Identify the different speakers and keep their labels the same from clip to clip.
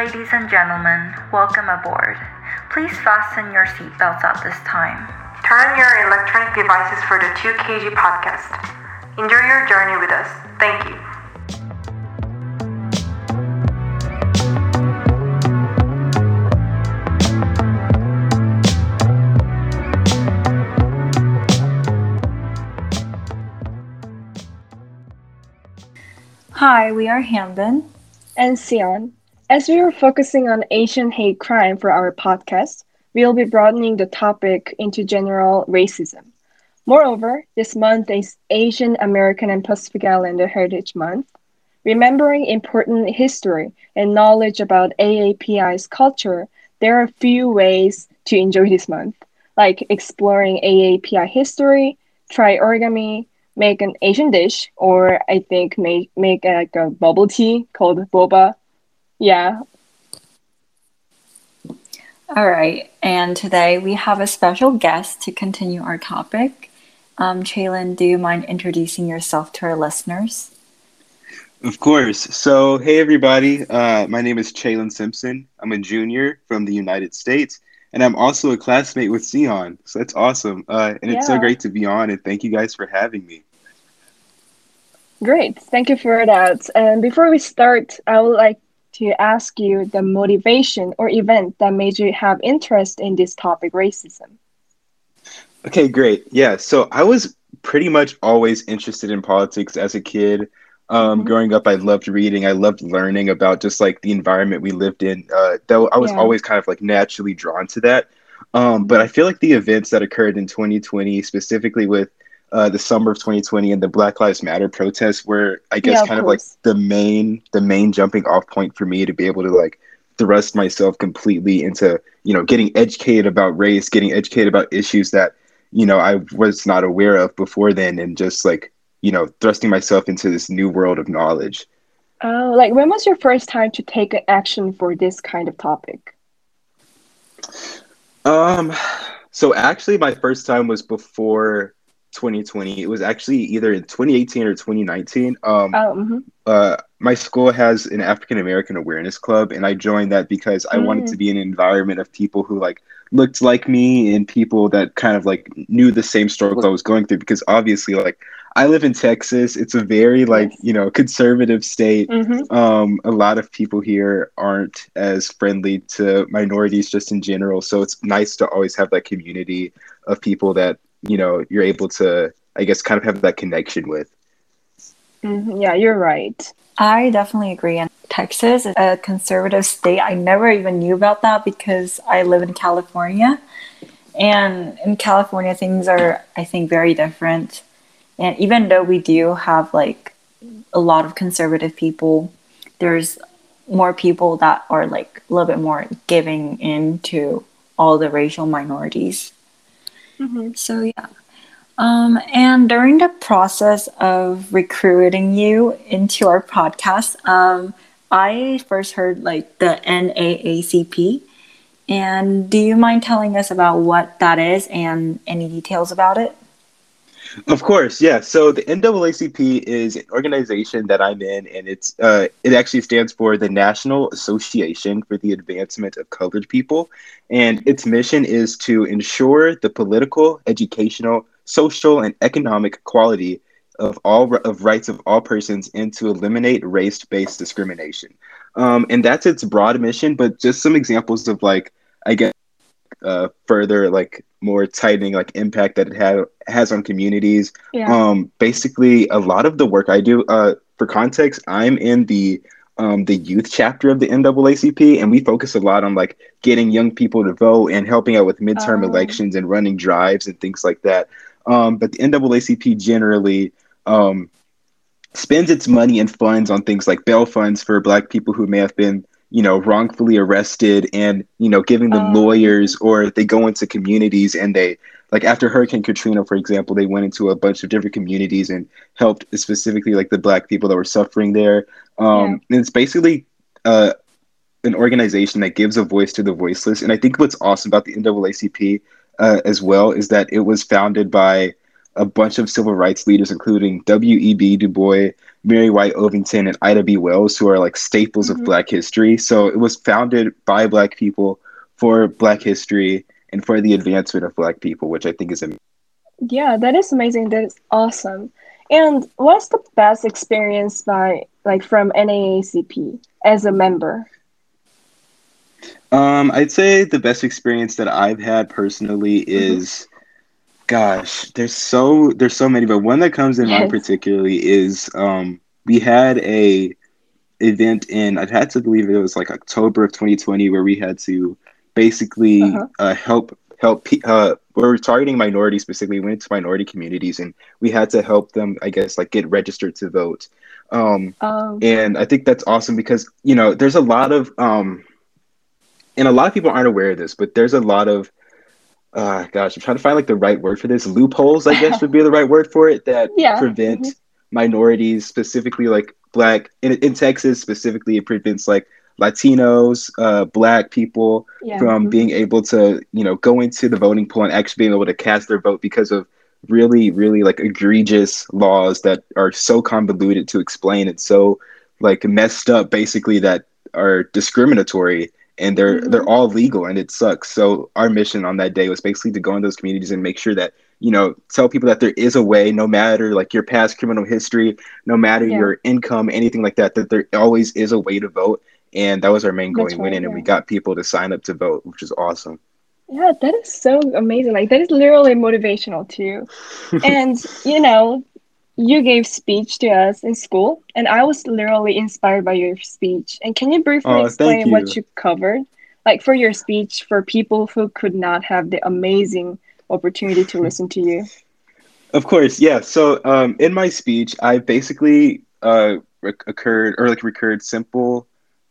Speaker 1: Ladies and gentlemen, welcome aboard. Please fasten your seatbelts at this time. Turn your electronic devices for the 2KG podcast. Enjoy your journey with us. Thank you.
Speaker 2: Hi, we are Hanbin.
Speaker 3: and Sion. As we are focusing on Asian hate crime for our podcast, we'll be broadening the topic into general racism. Moreover, this month is Asian American and Pacific Islander Heritage Month. Remembering important history and knowledge about AAPI's culture, there are a few ways to enjoy this month, like exploring AAPI history, try origami, make an Asian dish, or I think make make like a bubble tea called boba. Yeah.
Speaker 2: All right, and today we have a special guest to continue our topic. Um, Chaelon, do you mind introducing yourself to our listeners?
Speaker 4: Of course. So, hey everybody, uh, my name is Chaelon Simpson. I'm a junior from the United States, and I'm also a classmate with Sion. So that's awesome, uh, and it's so great to be on. And thank you guys for having me.
Speaker 3: Great. Thank you for that. And before we start, I would like to ask you the motivation or event that made you have interest in this topic, racism.
Speaker 4: Okay, great. Yeah, so I was pretty much always interested in politics as a kid. Um,
Speaker 3: Mhm.
Speaker 4: Growing up, I loved reading. I loved learning about just like the environment we lived in. Uh, that I was
Speaker 3: Yeah.
Speaker 4: always kind of like naturally drawn to that. Um, but I feel like the events that occurred in 2020, specifically with uh, the summer of 2020 and the Black Lives Matter protests, were I guess
Speaker 3: Yeah, of
Speaker 4: kind of like the main the main jumping off point for me to be able to like thrust myself completely into you know getting educated about race, getting educated about issues that you know I was not aware of before then, and just like you know thrusting myself into this new world of knowledge.
Speaker 3: Oh, like when was your first time to take action for this kind of topic?
Speaker 4: Um, so actually, my first time was before 2020. It was actually either in 2018 or 2019. Um,
Speaker 3: Oh, mhm.
Speaker 4: uh, my school has an African American Awareness Club, and I joined that because I wanted
Speaker 3: Mm.
Speaker 4: to be in an environment of people who like looked like me and people that kind of like knew the same struggles I was going through. Because obviously, like I live in Texas, it's a very like you know conservative state.
Speaker 3: Mhm.
Speaker 4: Um, a lot of people here aren't as friendly to minorities just in general, so it's nice to always have that community of people that you know you're able to, I guess, kind of have that connection with.
Speaker 3: Mhm. Yeah, you're right.
Speaker 2: I definitely agree. And Texas is a conservative state. I never even knew about that because I live in California. And in California, things are, I think, very different. And even though we do have like a lot of conservative people, there's more people that are like a little bit more giving in to all the racial minorities.
Speaker 3: Mhm.
Speaker 2: So yeah. Um, and during the process of recruiting you into our podcast, um, I first heard like the NAACP. And do you mind telling us about what that is and any details about it?
Speaker 4: Of course, yeah. So the NAACP is an organization that I'm in, and it's uh, it actually stands for the National Association for the Advancement of Colored People, and its mission is to ensure the political, educational, social, and economic equality of all of rights of all persons, and to eliminate race-based discrimination. Um, and that's its broad mission. But just some examples of like, I guess uh, further like more tightening like impact that it had has on communities.
Speaker 3: Yeah.
Speaker 4: Um, basically, a lot of the work I do. Uh, for context, I'm in the um, the youth chapter of the NAACP, and we focus a lot on like getting young people to vote and helping out with midterm
Speaker 3: Oh.
Speaker 4: elections and running drives and things like that. Um, but the NAACP generally um, spends its money and funds on things like bail funds for Black people who may have been you know wrongfully arrested and you know giving them
Speaker 3: Oh.
Speaker 4: lawyers or they go into communities and they like after hurricane katrina for example they went into a bunch of different communities and helped specifically like the black people that were suffering there um and it's basically uh an organization that gives a voice to the voiceless and i think what's awesome about the naacp uh, as well is that it was founded by a bunch of civil rights leaders, including W.E.B. Du Bois, Mary White Ovington, and Ida B. Wells, who are like staples
Speaker 3: Mhm.
Speaker 4: of Black history. So it was founded by Black people for Black history and for the advancement of Black people, which I think is amazing.
Speaker 3: Yeah, that is amazing. That is awesome. And what's the best experience by like from NAACP as a member?
Speaker 4: Um, I'd say the best experience that I've had personally is, gosh, there's so there's so many, but one that comes in mind particularly is um, we had a event in I'd had to believe it was like October of 2020 where we had to basically
Speaker 3: Uh-huh.
Speaker 4: uh, help help uh, we we're targeting minorities specifically. We went to minority communities and we had to help them, I guess, like get registered to vote. Um,
Speaker 3: Um,
Speaker 4: and I think that's awesome because you know there's a lot of um, and a lot of people aren't aware of this, but there's a lot of uh, gosh, I'm trying to find like the right word for this loopholes. I guess would be the right word for it that
Speaker 3: Yeah,
Speaker 4: prevent
Speaker 3: mhm.
Speaker 4: minorities, specifically like black in, in Texas specifically, it prevents like Latinos, uh, black people
Speaker 3: yeah.
Speaker 4: from
Speaker 3: mhm.
Speaker 4: being able to you know go into the voting pool and actually being able to cast their vote because of really really like egregious laws that are so convoluted to explain and so like messed up basically that are discriminatory and they're
Speaker 3: Mhm.
Speaker 4: they're all legal and it sucks so our mission on that day was basically to go in those communities and make sure that you know tell people that there is a way no matter like your past criminal history no matter
Speaker 3: Yeah.
Speaker 4: your income anything like that that there always is a way to vote and that was our main goal win
Speaker 3: right,
Speaker 4: in and we got people to sign up to vote which is awesome
Speaker 3: Yeah, that is so amazing. Like that is literally motivational too. And you know, you gave speech to us in school, and I was literally inspired by your speech. And can you briefly
Speaker 4: Oh,
Speaker 3: explain what
Speaker 4: you.
Speaker 3: you covered? Like for your speech for people who could not have the amazing opportunity to listen to you.
Speaker 4: Of course, yeah. So um, in my speech, I basically uh, rec- occurred or like recurred simple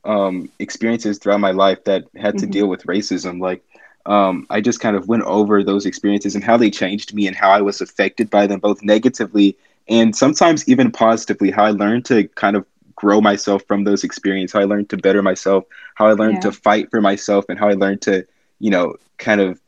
Speaker 4: um, experiences throughout my life that had to
Speaker 3: Mhm.
Speaker 4: deal with racism. Like um, I just kind of went over those experiences and how they changed me and how I was affected by them both negatively and sometimes even positively. How I learned to kind of grow myself from those experiences. How I learned to better myself. How I learned
Speaker 3: Yeah.
Speaker 4: to fight for myself and how I learned to you know kind of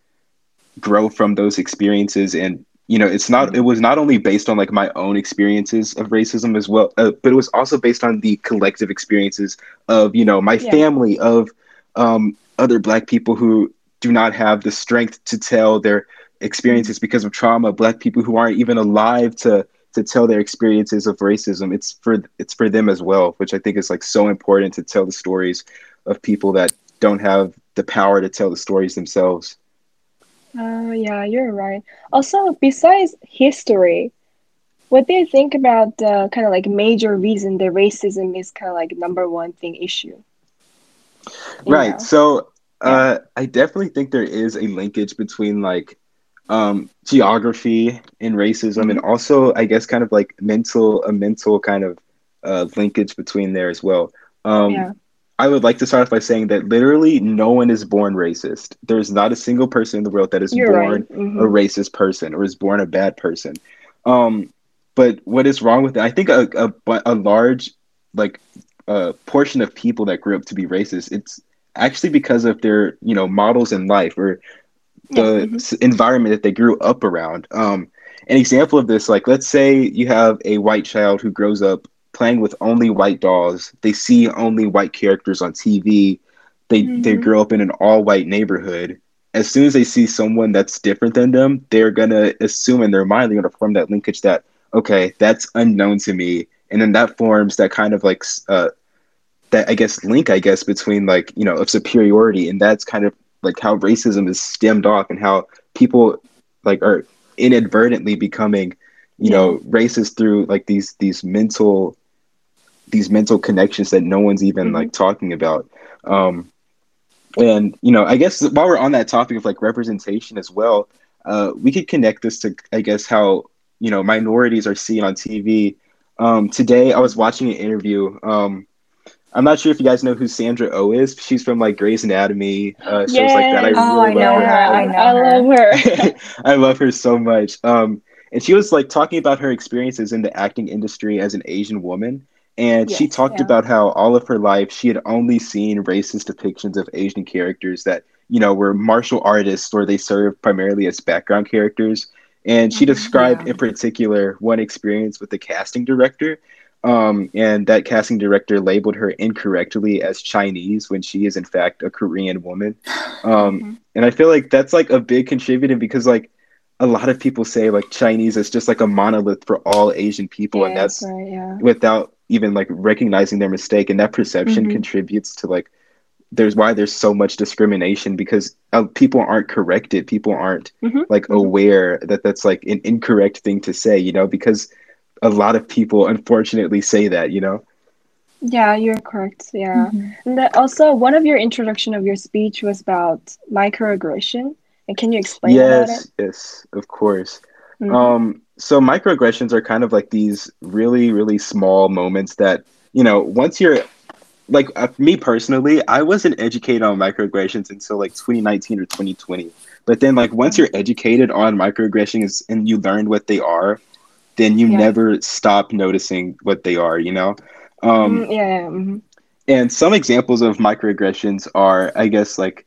Speaker 4: grow from those experiences and you know it's not it was not only based on like my own experiences of racism as well uh, but it was also based on the collective experiences of you know my
Speaker 3: Yeah.
Speaker 4: family of um, other black people who do not have the strength to tell their experiences because of trauma black people who aren't even alive to to tell their experiences of racism it's for it's for them as well which i think is like so important to tell the stories of people that don't have the power to tell the stories themselves
Speaker 3: Oh, yeah, you're right. Also, besides history, what do you think about the kind of like major reason that racism is kind of like number one thing issue? You
Speaker 4: right
Speaker 3: know?
Speaker 4: so uh i definitely think there is a linkage between like um geography and racism and also i guess kind of like mental a mental kind of uh linkage between there as well um
Speaker 3: Yeah.
Speaker 4: i would like to start off by saying that literally no one is born racist there's not a single person in the world that is
Speaker 3: You're
Speaker 4: born
Speaker 3: right. Mhm.
Speaker 4: a racist person or is born a bad person. Um, but what is wrong with it? I think a, a, a large like uh, portion of people that grew up to be racist, it's actually because of their you know models in life or the
Speaker 3: Yeah, mhm.
Speaker 4: environment that they grew up around. Um, an example of this, like let's say you have a white child who grows up playing with only white dolls. They see only white characters on TV. They they
Speaker 3: Mhm.
Speaker 4: grow up in an all white neighborhood. As soon as they see someone that's different than them, they're gonna assume in their mind they're gonna form that linkage that okay, that's unknown to me, and then that forms that kind of like uh, that I guess link I guess between like you know of superiority, and that's kind of like how racism is stemmed off and how people like are inadvertently becoming you know racist through like these these mental these mental connections that no one's even
Speaker 3: Mhm.
Speaker 4: like talking about. Um and you know i guess while we're on that topic of like representation as well uh we could connect this to i guess how you know minorities are seen on tv um today i was watching an interview um I'm not sure if you guys know who Sandra O is. She's from like Grey's Anatomy, uh, shows like that. I
Speaker 2: Oh,
Speaker 4: really
Speaker 2: I know
Speaker 4: love
Speaker 2: her. I know
Speaker 3: I
Speaker 2: her.
Speaker 3: love her.
Speaker 4: I love her so much. Um, and she was like talking about her experiences in the acting industry as an Asian woman. And she talked
Speaker 3: yeah.
Speaker 4: about how all of her life she had only seen racist depictions of Asian characters that, you know, were martial artists or they served primarily as background characters. And she
Speaker 2: Mhm,
Speaker 4: described
Speaker 2: yeah.
Speaker 4: in particular one experience with the casting director. Um, and that casting director labeled her incorrectly as Chinese when she is in fact a Korean woman. Um,
Speaker 2: Mhm.
Speaker 4: and I feel like that's like a big contributor because like a lot of people say like Chinese is just like a monolith for all Asian people, and that's
Speaker 3: right, yeah.
Speaker 4: without even like recognizing their mistake and that perception
Speaker 3: Mhm.
Speaker 4: contributes to like there's why there's so much discrimination because uh, people aren't corrected people aren't
Speaker 3: Mhm,
Speaker 4: like
Speaker 3: mhm.
Speaker 4: aware that that's like an incorrect thing to say you know because a lot of people unfortunately say that you know
Speaker 3: Yeah, you're correct. Yeah.
Speaker 2: Mhm.
Speaker 3: And then also, one of your introduction of your speech was about microaggression. And can you explain about it?
Speaker 4: yes yes of course
Speaker 3: Mhm.
Speaker 4: Um, so microaggressions are kind of like these really, really small moments that, you know, once you're like uh, me personally, I wasn't educated on microaggressions until like 2019 or 2020. But then like once you're educated on microaggressions and you learn what they are, then you
Speaker 3: Yeah.
Speaker 4: never stop noticing what they are, you know? Um,
Speaker 3: Mm, yeah, mhm.
Speaker 4: and some examples of microaggressions are, I guess, like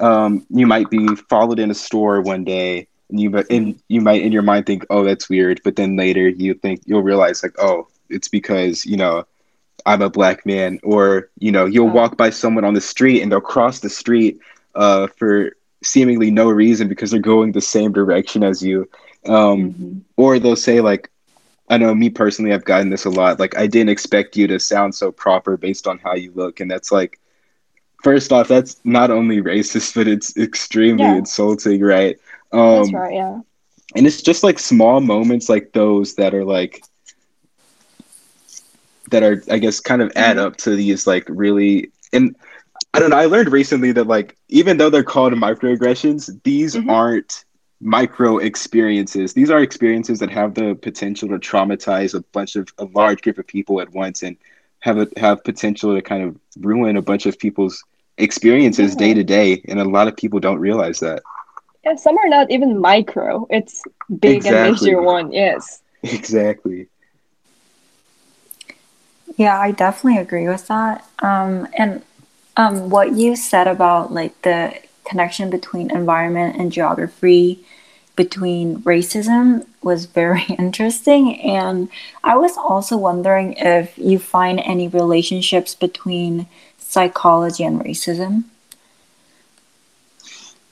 Speaker 4: um, you might be followed in a store one day, and you and you might in your mind think, "Oh, that's weird," but then later you think you'll realize, like, "Oh, it's because you know I'm a black man," or you know you'll
Speaker 3: Oh.
Speaker 4: walk by someone on the street and they'll cross the street uh, for seemingly no reason because they're going the same direction as you, um,
Speaker 3: Mhm.
Speaker 4: or they'll say like. I know me personally, I've gotten this a lot. Like, I didn't expect you to sound so proper based on how you look. And that's like, first off, that's not only racist, but it's extremely
Speaker 3: Yeah.
Speaker 4: insulting, right? Um,
Speaker 3: That's right, yeah.
Speaker 4: And it's just like small moments like those that are like, that are, I guess, kind of add
Speaker 3: Mhm.
Speaker 4: up to these like really, and I don't know, I learned recently that like, even though they're called microaggressions, these
Speaker 3: Mhm.
Speaker 4: aren't micro experiences. These are experiences that have the potential to traumatize a bunch of a large group of people at once and have a, have potential to kind of ruin a bunch of people's experiences
Speaker 3: Yeah.
Speaker 4: day to day and a lot of people don't realize that.
Speaker 3: Yeah, some are not even micro. It's big and major one, yes.
Speaker 4: Exactly.
Speaker 2: Yeah, I definitely agree with that. Um, and um, what you said about like the connection between environment and geography, between racism, was very interesting. And I was also wondering if you find any relationships between psychology and racism.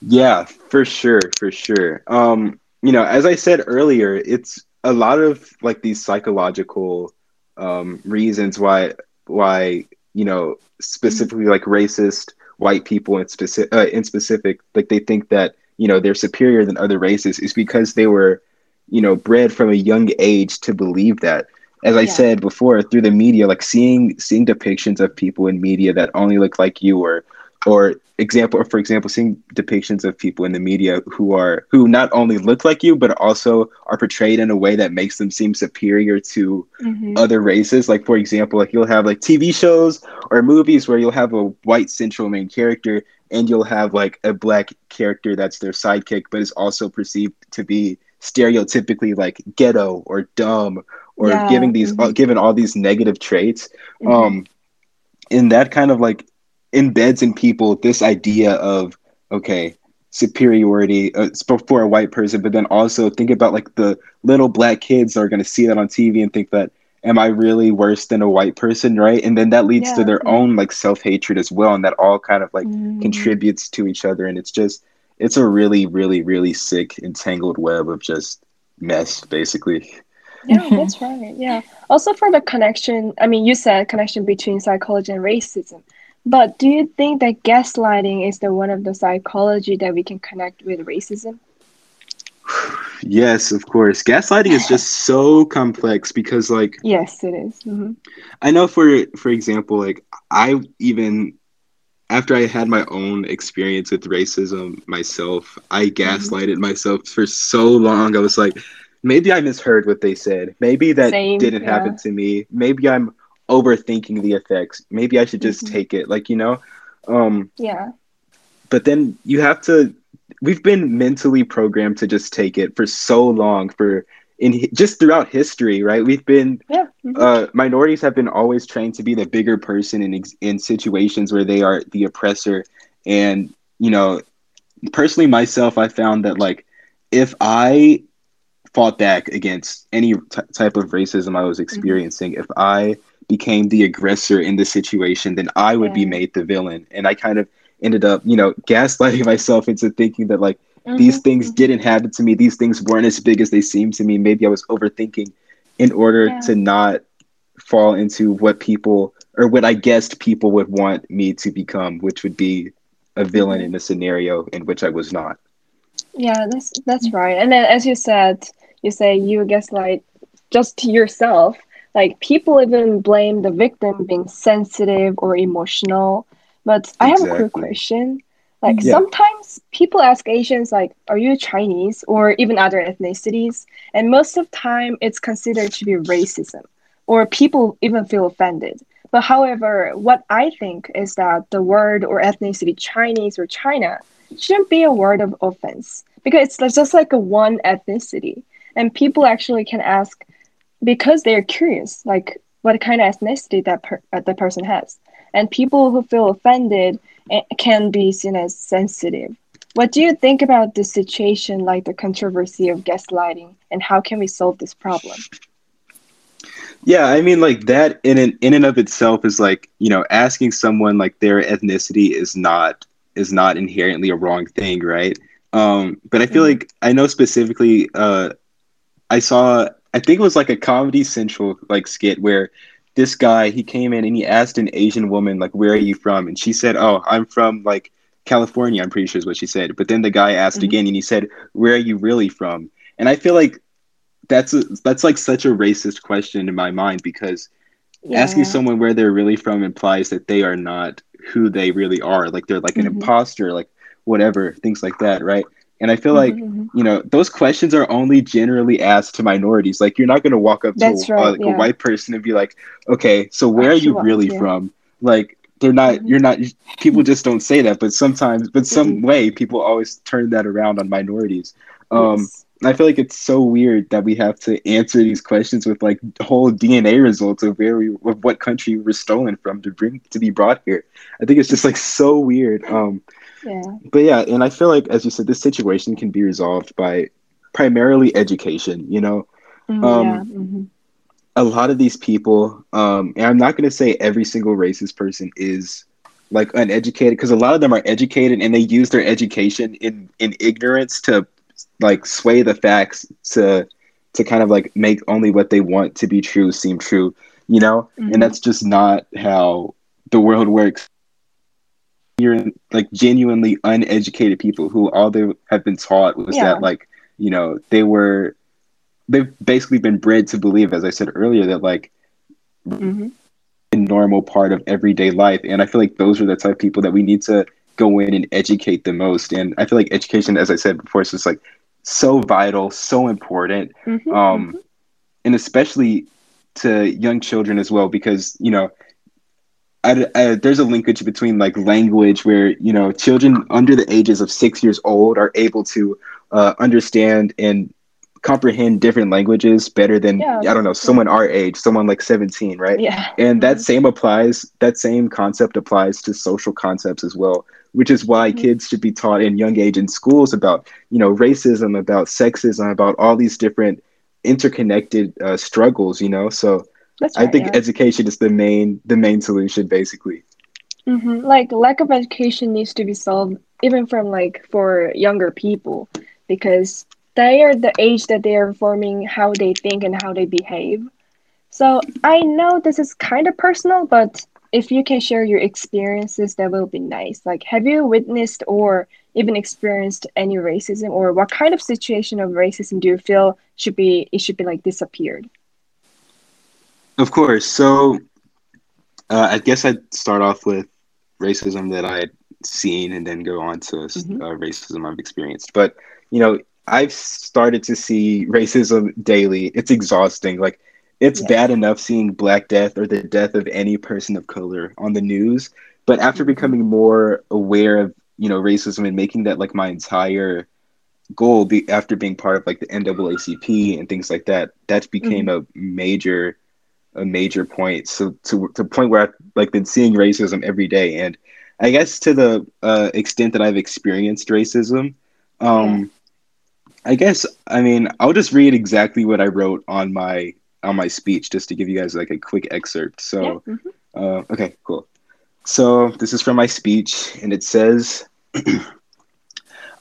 Speaker 4: Yeah, for sure, for sure. Um, you know, as I said earlier, it's a lot of like these psychological um, reasons why why you know specifically like racist white people in specific uh, in specific like they think that you know they're superior than other races is because they were you know bred from a young age to believe that as i
Speaker 3: Yeah.
Speaker 4: said before through the media like seeing seeing depictions of people in media that only look like you or or example or for example seeing depictions of people in the media who are who not only look like you but also are portrayed in a way that makes them seem superior to
Speaker 3: Mhm.
Speaker 4: other races like for example like you'll have like tv shows or movies where you'll have a white central main character and you'll have like a black character that's their sidekick but is also perceived to be stereotypically like ghetto or dumb or
Speaker 3: Yeah,
Speaker 4: giving these
Speaker 3: mhm.
Speaker 4: given all these negative traits
Speaker 3: Mhm.
Speaker 4: um and that kind of like embeds in people this idea of okay superiority uh, for a white person but then also think about like the little black kids that are going to see that on tv and think that am i really worse than a white person right and then that leads to their
Speaker 3: yeah.
Speaker 4: own like self-hatred as well and that all kind of like
Speaker 3: Mhm.
Speaker 4: contributes to each other and it's just it's a really really really sick entangled web of just mess basically
Speaker 3: Yeah, that's right. Yeah. Also for the connection, I mean, you said connection between psychology and racism. But do you think that gaslighting is the one of the psychology that we can connect with racism?
Speaker 4: yes of course gaslighting is just so complex because like
Speaker 3: Yes, it is. Mhm.
Speaker 4: I know for for example, like I even after I had my own experience with racism myself, I
Speaker 3: Mm-hmm.
Speaker 4: gaslighted myself for so long. I was like, maybe I misheard what they said. Maybe that
Speaker 3: Same,
Speaker 4: didn't
Speaker 3: yeah.
Speaker 4: happen to me. Maybe I'm overthinking the effects. Maybe I should just
Speaker 3: Mhm.
Speaker 4: take it. Like, you know? Um,
Speaker 3: Yeah.
Speaker 4: but then you have to we've been mentally programmed to just take it for so long for in just throughout history, right? We've been
Speaker 3: Yeah. mhm.
Speaker 4: uh, minorities have been always trained to be the bigger person in in situations where they are the oppressor, and you know, personally myself, I found that like if I fought back against any t- type of racism I was
Speaker 3: Mm-hmm.
Speaker 4: experiencing. If I became the aggressor in the situation, then I would be made the villain. And I kind of ended up, you know, gaslighting myself into thinking that like these
Speaker 3: Mhm,
Speaker 4: things
Speaker 3: mhm.
Speaker 4: didn't happen to me. These things weren't as big as they seemed to me. Maybe I was overthinking in order
Speaker 3: Yeah.
Speaker 4: to not fall into what people or what I guessed people would want me to become, which would be a villain
Speaker 3: Mhm.
Speaker 4: in a scenario in which I was not.
Speaker 3: Yeah, that's that's right. And then as you said, you say you gaslight just to yourself. Like people even blame the victim being sensitive or emotional. But I have a quick question. Like
Speaker 4: Yeah.
Speaker 3: sometimes people ask Asians like, "Are you Chinese?" or even other ethnicities, and most of the time it's considered to be racism, or people even feel offended. But however, what I think is that the word or ethnicity Chinese or China shouldn't be a word of offense because it's just like a one ethnicity and people actually can ask because they're curious like what kind of ethnicity that per- uh, the person has and people who feel offended eh, can be seen as sensitive what do you think about the situation like the controversy of gaslighting and how can we solve this problem
Speaker 4: Yeah, I mean, like that in an, in and of itself is like you know asking someone like their ethnicity is not is not inherently a wrong thing, right? Um, but I feel
Speaker 3: Mhm.
Speaker 4: like I know specifically. Uh, I saw I think it was like a Comedy Central like skit where this guy he came in and he asked an Asian woman like where are you from? And she said oh I'm from like California I'm pretty sure is what she said. But then the guy asked
Speaker 3: Mhm.
Speaker 4: again and he said where are you really from? And I feel like that's a, that's like such a racist question in my mind because asking someone where they're really from implies that they are not who they really are. Like they're like an
Speaker 3: Mhm.
Speaker 4: imposter like whatever things like that right and I feel like
Speaker 3: Mhm, mhm.
Speaker 4: you know those questions are only generally asked to minorities like you're not going to walk up to
Speaker 3: That's
Speaker 4: a,
Speaker 3: right,
Speaker 4: like,
Speaker 3: yeah.
Speaker 4: a white person and be like okay so where are you really
Speaker 3: yeah.
Speaker 4: from like they're not
Speaker 3: Mhm.
Speaker 4: you're not people just don't say that but sometimes but some
Speaker 3: Mhm.
Speaker 4: way people always turn that around on minorities um
Speaker 3: Yes.
Speaker 4: I feel like it's so weird that we have to answer these questions with like whole DNA results of where we of what country we were stolen from to bring to be brought here. I think it's just like so weird. Um
Speaker 3: yeah
Speaker 4: but yeah, and I feel like as you said, this situation can be resolved by primarily education, you know.
Speaker 3: Mhm,
Speaker 4: Um,
Speaker 3: yeah mhm.
Speaker 4: A lot of these people, um, and I'm not gonna say every single racist person is like uneducated, because a lot of them are educated and they use their education in in ignorance to like sway the facts to to kind of like make only what they want to be true seem true, you know?
Speaker 3: Mhm.
Speaker 4: And that's just not how the world works. You're like genuinely uneducated people who all they have been taught was
Speaker 3: Yeah.
Speaker 4: that like, you know, they were they've basically been bred to believe, as I said earlier, that like
Speaker 3: Mhm.
Speaker 4: a normal part of everyday life. And I feel like those are the type of people that we need to go in and educate the most. And I feel like education, as I said before, is just like so vital, so important.
Speaker 3: Mhm,
Speaker 4: Um, and especially to young children as well, because, you know, I, I- there's a linkage between like language where, you know, children under the ages of six years old are able to uh, understand and comprehend different languages better than,
Speaker 3: Yeah,
Speaker 4: I don't know, someone our age, someone like 17, right?
Speaker 3: yeah
Speaker 4: and that
Speaker 3: Mhm.
Speaker 4: same applies that same concept applies to social concepts as well which is why
Speaker 3: Mhm.
Speaker 4: kids should be taught in young age in schools about you know racism about sexism about all these different interconnected uh, struggles you know so
Speaker 3: That's
Speaker 4: i think
Speaker 3: yeah.
Speaker 4: education is the main the main solution basically
Speaker 3: hmm Like lack of education needs to be solved even from like for younger people because they are the age that they are forming how they think and how they behave. So I know this is kind of personal, but if you can share your experiences, that will be nice. Like, have you witnessed or even experienced any racism, or what kind of situation of racism do you feel should be it should be like disappeared?
Speaker 4: Of course so uh, i guess i'd start off with racism that i had seen and then go on to
Speaker 3: Mhm.
Speaker 4: uh, racism i've experienced but you know i've started to see racism daily it's exhausting like it's
Speaker 3: Yeah.
Speaker 4: bad enough seeing black death or the death of any person of color on the news but after
Speaker 3: Mhm.
Speaker 4: becoming more aware of you know racism and making that like my entire goal be, after being part of like the NAACP and things like that that became a major a major point so to to point where I've like been seeing racism every day and I guess to the uh, extent that I've experienced racism um I guess I mean I'll just read exactly what I wrote on my on my speech just to give you guys like a quick excerpt. So,
Speaker 3: Yeah, mhm.
Speaker 4: uh, okay, cool. So this is from my speech, and it says.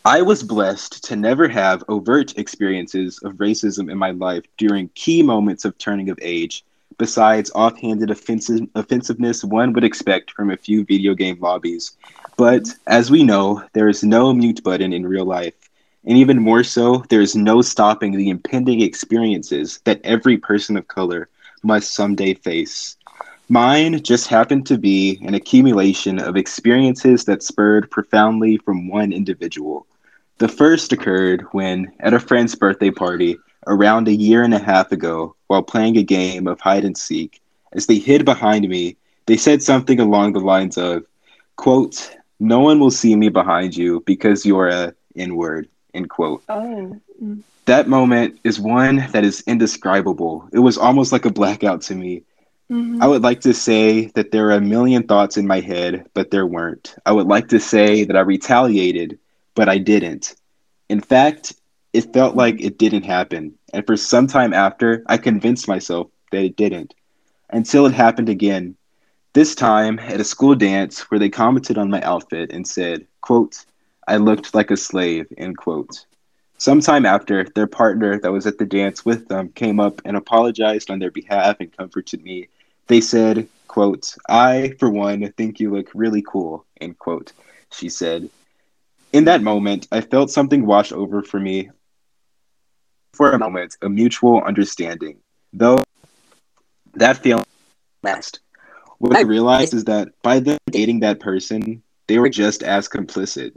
Speaker 4: I was blessed to never have overt experiences of racism in my life during key moments of turning of age, besides offhanded offensive, offensiveness one would expect from a few video game lobbies. But as we know, there is no mute button in real life. And even more so, there is no stopping the impending experiences that every person of color must someday face. Mine just happened to be an accumulation of experiences that spurred profoundly from one individual. The first occurred when, at a friend's birthday party around a year and a half ago, while playing a game of hide and seek, as they hid behind me, they said something along the lines of, quote, no one will see me behind you because you're a N-word, end quote
Speaker 3: Oh. mm.
Speaker 4: that moment is one that is indescribable. It was almost like a blackout to me.
Speaker 3: Mhm.
Speaker 4: I would like to say that there are a million thoughts in my head, but there weren't. I would like to say that I retaliated, but I didn't. In fact, it felt like it didn't happen. And for some time after, I convinced myself that it didn't. Until it happened again. This time at a school dance where they commented on my outfit and said, quote, I looked like a slave, end quote. Sometime after, their partner that was at the dance with them came up and apologized on their behalf and comforted me. They said, quote, I, for one, think you look really cool, end quote, she said. In that moment, I felt something wash over for me. For a moment, a mutual understanding. Though that feeling last. What I realized is that by them dating that person, they were just as complicit.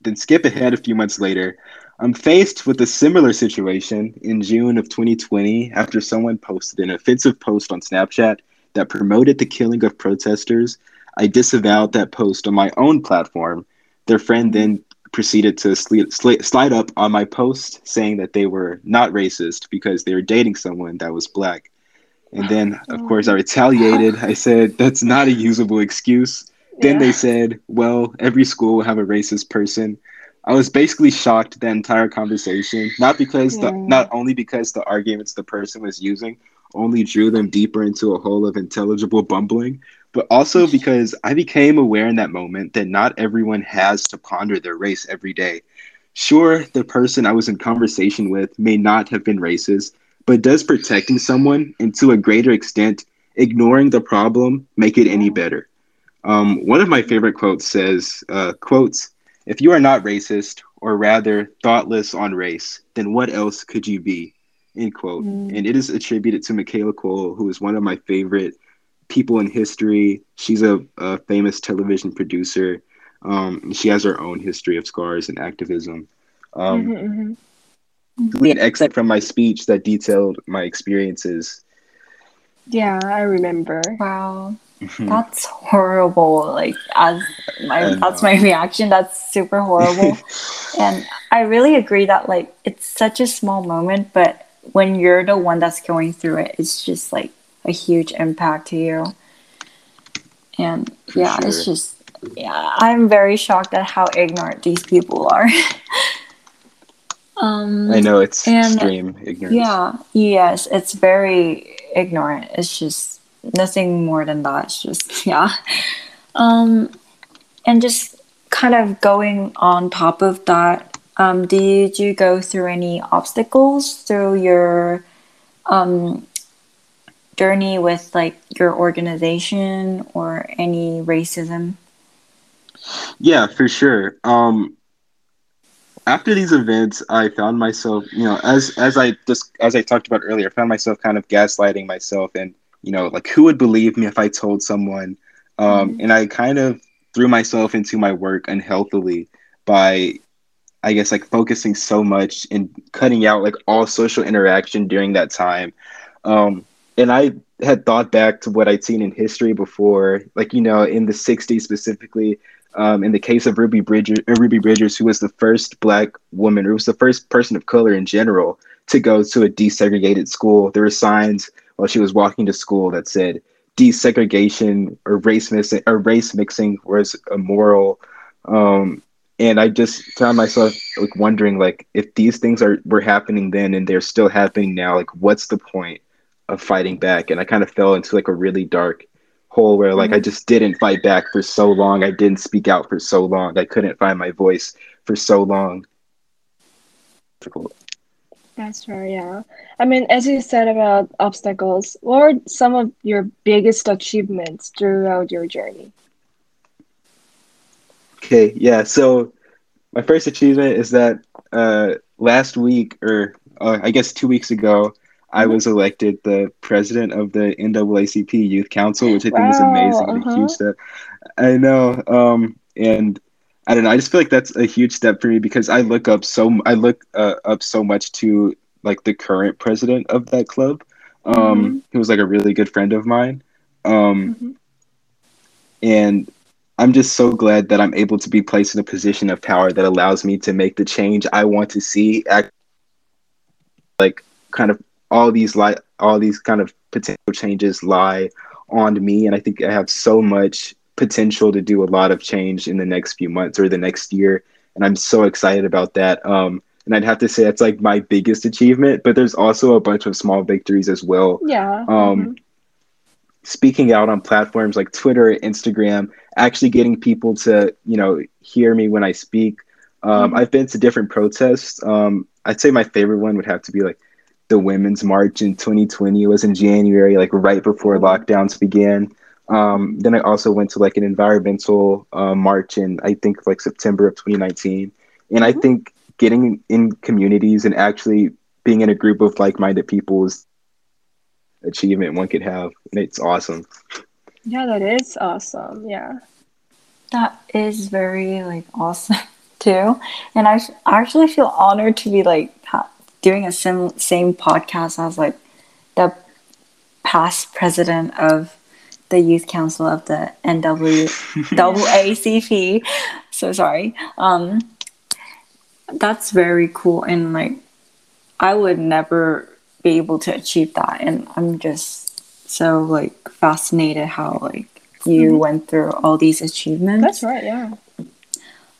Speaker 4: Then skip ahead a few months later, I'm faced with a similar situation in June of 2020 after someone posted an offensive post on Snapchat that promoted the killing of protesters. I disavowed that post on my own platform. Their friend then proceeded to sli- sli- slide up on my post saying that they were not racist because they were dating someone that was black. And then, of course, I retaliated. I said, that's not a usable excuse. Then they said, well, every school will have a racist person. I was basically shocked the entire conversation, not because the not only because the arguments the person was using only drew them deeper into a hole of intelligible bumbling, but also because I became aware in that moment that not everyone has to ponder their race every day. Sure, the person I was in conversation with may not have been racist, but does protecting someone and to a greater extent ignoring the problem make it any better? Um, one of my favorite quotes says, uh, quotes, if you are not racist, or rather thoughtless on race, then what else could you be? End quote.
Speaker 3: Mm.
Speaker 4: And it is attributed to Michaela Coel, who is one of my favorite people in history. She's a, a famous television producer. Um, she has her own history of scars and activism. Um,
Speaker 3: Mhm, mhm.
Speaker 4: read an excerpt from my speech that detailed my experiences.
Speaker 3: Yeah, I remember.
Speaker 2: Wow.
Speaker 4: Mhm.
Speaker 2: That's horrible. Like as my that's my reaction. That's super horrible. and I really agree that like it's such a small moment, but when you're the one that's going through it, it's just like a huge impact to you. And
Speaker 4: For
Speaker 2: yeah, it's just yeah, I'm very shocked at how ignorant these people are. um
Speaker 4: I know it's
Speaker 2: And-
Speaker 4: extreme ignorance.
Speaker 2: yeah, yes, it's very ignorant. It's just nothing more than that. It's just yeah. Um and just kind of going on top of that, um, did you go through any obstacles through your um journey with like your organization or any racism?
Speaker 4: Yeah, for sure. Um, after these events, I found myself, you know, as as I just as I talked about earlier, I found myself kind of gaslighting myself, and you know, like who would believe me if I told someone? Um, and I kind of threw myself into my work unhealthily by, I guess, like focusing so much and cutting out like all social interaction during that time. Um, and I had thought back to what I'd seen in history before, like you know, in the '60s specifically um, in the case of Ruby uh, Ruby Bridges, who was the first black woman, or was the first person of color in general to go to a desegregated school. There were signs while she was walking to school that said desegregation or race mixing or race mixing was immoral. Um, and I just found myself like wondering like if these things are were happening then and they're still happening now, like what's the point of fighting back? And I kind of fell into like a really dark hole where like mm-hmm. I just didn't fight back for so long. I didn't speak out for so long. I couldn't find my voice for so long.
Speaker 3: Difficult. That's right, yeah. I mean, as you said about obstacles, what were some of your biggest achievements throughout your journey?
Speaker 4: Okay, yeah. So my first achievement is that uh, last week, or uh, I guess two weeks ago, I was elected the president of the NAACP Youth Council, which I think wow, is amazing uh-huh. a huge uh-huh. step. I know, um, and I don't know. I just feel like that's a huge step for me because I look up so I look uh, up so much to like the current president of that club, um, mm-hmm. who was like a really good friend of mine, um, mm-hmm. and I'm just so glad that I'm able to be placed in a position of power that allows me to make the change I want to see. Act like kind of all these like all these kind of potential changes lie on me, and I think I have so much potential to do a lot of change in the next few months or the next year. And I'm so excited about that. Um, and I'd have to say that's like my biggest achievement, but there's also a bunch of small victories as well.
Speaker 3: Yeah.
Speaker 4: Um, mm-hmm. Speaking out on platforms like Twitter, Instagram, actually getting people to, you know, hear me when I speak. Um, mm-hmm. I've been to different protests. Um, I'd say my favorite one would have to be like the Women's March in 2020. It was in January, like right before mm-hmm. lockdowns began. Um, then I also went to like an environmental uh, march in I think like September of 2019, and mm-hmm. I think getting in communities and actually being in a group of like-minded people is achievement one could have, and it's awesome.
Speaker 3: Yeah, that is awesome. Yeah,
Speaker 2: that is very like awesome too, and I actually feel honored to be like doing a sim- same podcast as like the past president of the youth council of the NAACP. so sorry. Um, that's very cool, and like I would never be able to achieve that, and I'm just so like fascinated how like you mm-hmm. went through all these achievements.
Speaker 3: That's right. Yeah.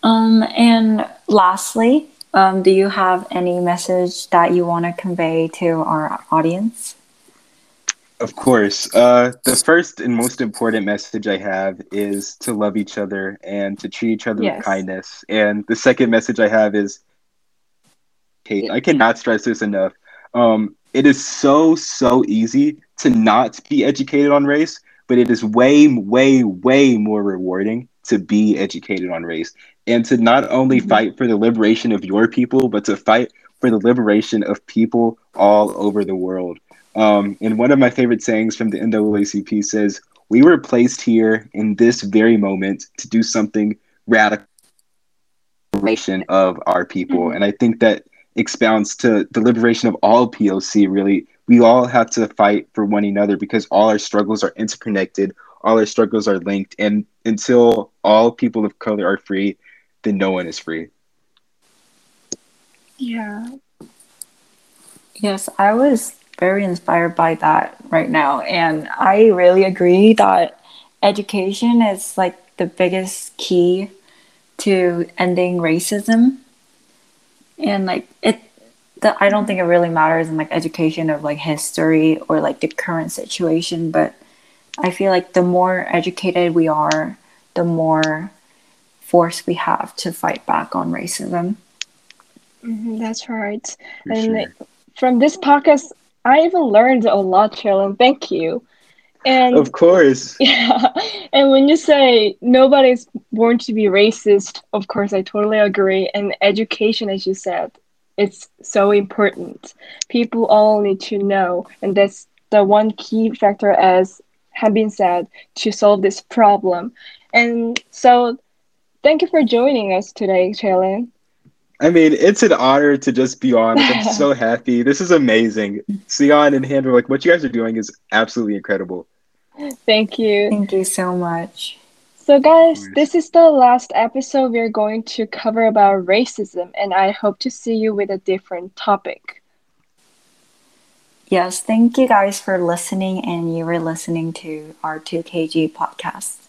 Speaker 2: Um, and lastly, um, do you have any message that you want to convey to our audience?
Speaker 4: Of course. Uh, the first and most important message I have is to love each other and to treat each other yes. with kindness. And the second message I have is hate. I cannot stress this enough. Um, it is so, so easy to not be educated on race, but it is way, way, way more rewarding to be educated on race and to not only mm-hmm. fight for the liberation of your people, but to fight for the liberation of people all over the world. Um, and one of my favorite sayings from the NAACP says, We were placed here in this very moment to do something radical of our people. Mm-hmm. And I think that expounds to the liberation of all POC, really. We all have to fight for one another because all our struggles are interconnected, all our struggles are linked. And until all people of color are free, then no one is free.
Speaker 3: Yeah.
Speaker 2: Yes, I was very inspired by that right now. And I really agree that education is like the biggest key to ending racism. And like it the, I don't think it really matters in like education of like history or like the current situation, but I feel like the more educated we are, the more force we have to fight back on racism.
Speaker 3: Mm-hmm, that's right. For and sure. from this podcast, I even learned a lot, Chaelon. Thank you.
Speaker 4: And of course.
Speaker 3: Yeah. And when you say nobody's born to be racist, of course I totally agree. And education, as you said, it's so important. People all need to know, and that's the one key factor as have been said to solve this problem. And so thank you for joining us today, Chaelon.
Speaker 4: I mean, it's an honor to just be on. I'm so happy. This is amazing. Sion and Hanbin, like what you guys are doing is absolutely incredible.
Speaker 3: Thank you.
Speaker 2: Thank you so much.
Speaker 3: So, guys, this is the last episode we're going to cover about racism, and I hope to see you with a different topic.
Speaker 2: Yes, thank you guys for listening, and you were listening to our 2KG podcast.